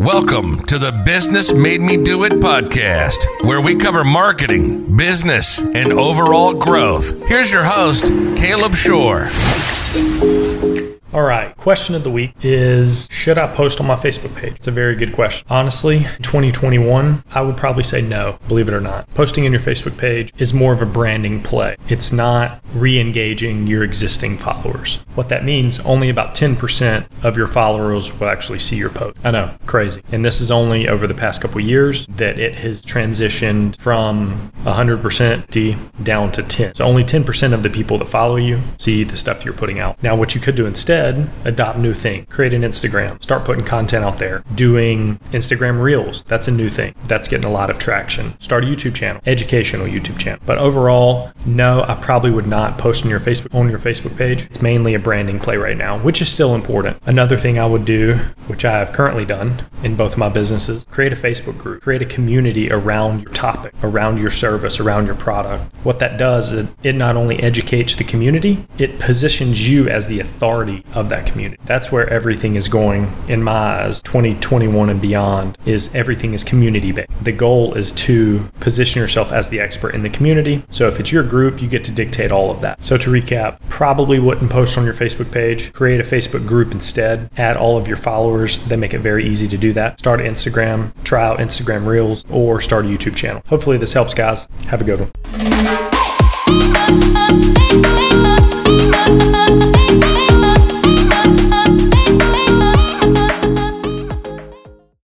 Welcome to the Business Made Me Do It podcast, where we cover marketing, business, and overall growth. Here's your host, Caleb Shore. All right, question of the week is Should I post on my Facebook page? It's a very good question. Honestly, 2021, I would probably say no, believe it or not. Posting on your Facebook page is more of a branding play, it's not re engaging your existing followers. What that means, only about 10% of your followers will actually see your post. I know, crazy. And this is only over the past couple years that it has transitioned from 100% D down to 10. So only 10% of the people that follow you see the stuff you're putting out. Now, what you could do instead instead, adopt new thing. Create an Instagram. Start putting content out there. Doing Instagram Reels. That's a new thing. That's getting a lot of traction. Start a YouTube channel. Educational YouTube channel. But overall, no, I probably would not post on your Facebook on your Facebook page. It's mainly a branding play right now, which is still important. Another thing I would do, which I have currently done in both of my businesses, create a Facebook group. Create a community around your topic, around your service, around your product. What that does is it not only educates the community, it positions you as the authority of that community. That's where everything is going in my eyes, 2021 and beyond, is everything is community based. The goal is to position yourself as the expert in the community. So if it's your group, you get to dictate all of that. So to recap, probably wouldn't post on your Facebook page. Create a Facebook group instead. Add all of your followers. They make it very easy to do that. Start Instagram, try out Instagram Reels, or start a YouTube channel. Hopefully this helps, guys. Have a good one.